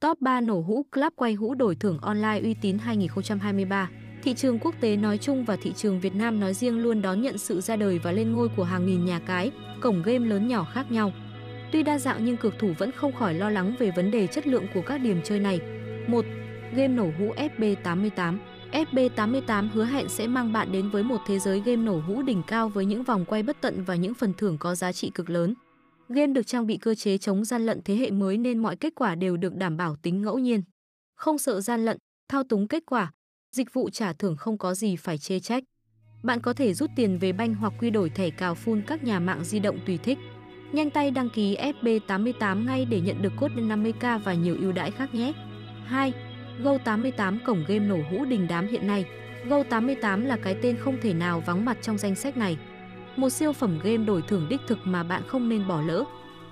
Top 3 nổ hũ club quay hũ đổi thưởng online uy tín 2023. Thị trường quốc tế nói chung và thị trường Việt Nam nói riêng luôn đón nhận sự ra đời và lên ngôi của hàng nghìn nhà cái, cổng game lớn nhỏ khác nhau. Tuy đa dạng nhưng cược thủ vẫn không khỏi lo lắng về vấn đề chất lượng của các điểm chơi này. 1. Game nổ hũ FB88 FB88 hứa hẹn sẽ mang bạn đến với một thế giới game nổ hũ đỉnh cao với những vòng quay bất tận và những phần thưởng có giá trị cực lớn. Game được trang bị cơ chế chống gian lận thế hệ mới nên mọi kết quả đều được đảm bảo tính ngẫu nhiên. Không sợ gian lận, thao túng kết quả, dịch vụ trả thưởng không có gì phải chê trách. Bạn có thể rút tiền về banh hoặc quy đổi thẻ cào full các nhà mạng di động tùy thích. Nhanh tay đăng ký FB88 ngay để nhận được cốt 50k và nhiều ưu đãi khác nhé. 2. Go88 cổng game nổ hũ đình đám hiện nay. Go88 là cái tên không thể nào vắng mặt trong danh sách này. Một siêu phẩm game đổi thưởng đích thực mà bạn không nên bỏ lỡ.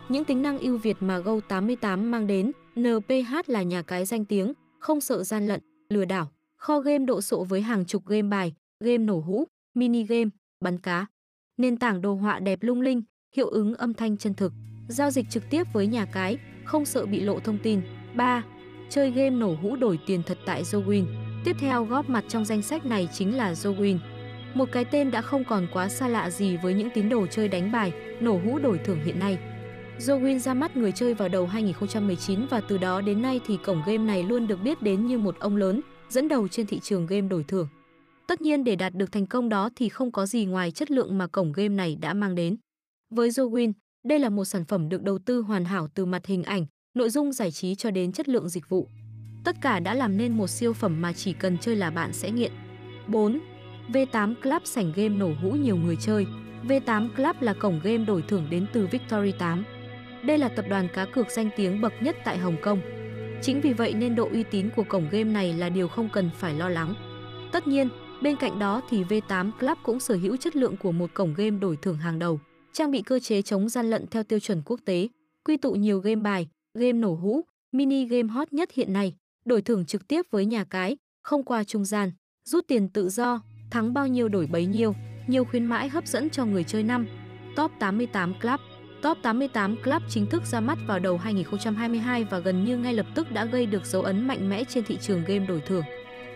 Những tính năng ưu việt mà Go88 mang đến, NPH là nhà cái danh tiếng, không sợ gian lận, lừa đảo, kho game độ sộ với hàng chục game bài, game nổ hũ, mini game, bắn cá. Nền tảng đồ họa đẹp lung linh, hiệu ứng âm thanh chân thực, giao dịch trực tiếp với nhà cái, không sợ bị lộ thông tin. 3. Chơi game nổ hũ đổi tiền thật tại Zowin. Tiếp theo góp mặt trong danh sách này chính là Zowin. Một cái tên đã không còn quá xa lạ gì với những tín đồ chơi đánh bài, nổ hũ đổi thưởng hiện nay. Zowin ra mắt người chơi vào đầu 2019 và từ đó đến nay thì cổng game này luôn được biết đến như một ông lớn, dẫn đầu trên thị trường game đổi thưởng. Tất nhiên để đạt được thành công đó thì không có gì ngoài chất lượng mà cổng game này đã mang đến. Với Zowin, đây là một sản phẩm được đầu tư hoàn hảo từ mặt hình ảnh, nội dung giải trí cho đến chất lượng dịch vụ. Tất cả đã làm nên một siêu phẩm mà chỉ cần chơi là bạn sẽ nghiện. 4. V8 Club sảnh game nổ hũ nhiều người chơi. V8 Club là cổng game đổi thưởng đến từ Victory 8. Đây là tập đoàn cá cược danh tiếng bậc nhất tại Hồng Kông. Chính vì vậy nên độ uy tín của cổng game này là điều không cần phải lo lắng. Tất nhiên, bên cạnh đó thì V8 Club cũng sở hữu chất lượng của một cổng game đổi thưởng hàng đầu, trang bị cơ chế chống gian lận theo tiêu chuẩn quốc tế, quy tụ nhiều game bài, game nổ hũ, mini game hot nhất hiện nay, đổi thưởng trực tiếp với nhà cái, không qua trung gian, rút tiền tự do, thắng bao nhiêu đổi bấy nhiêu, nhiều khuyến mãi hấp dẫn cho người chơi năm. Top 88 Club Top 88 Club chính thức ra mắt vào đầu 2022 và gần như ngay lập tức đã gây được dấu ấn mạnh mẽ trên thị trường game đổi thưởng.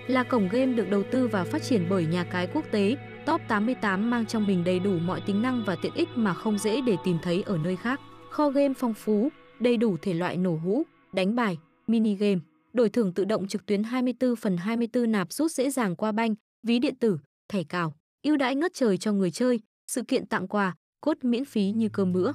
Là cổng game được đầu tư và phát triển bởi nhà cái quốc tế, Top 88 mang trong mình đầy đủ mọi tính năng và tiện ích mà không dễ để tìm thấy ở nơi khác. Kho game phong phú, đầy đủ thể loại nổ hũ, đánh bài, mini game, đổi thưởng tự động trực tuyến 24 phần 24 nạp rút dễ dàng qua banh, ví điện tử, thẻ cào, ưu đãi ngất trời cho người chơi, sự kiện tặng quà, cốt miễn phí như cơm bữa.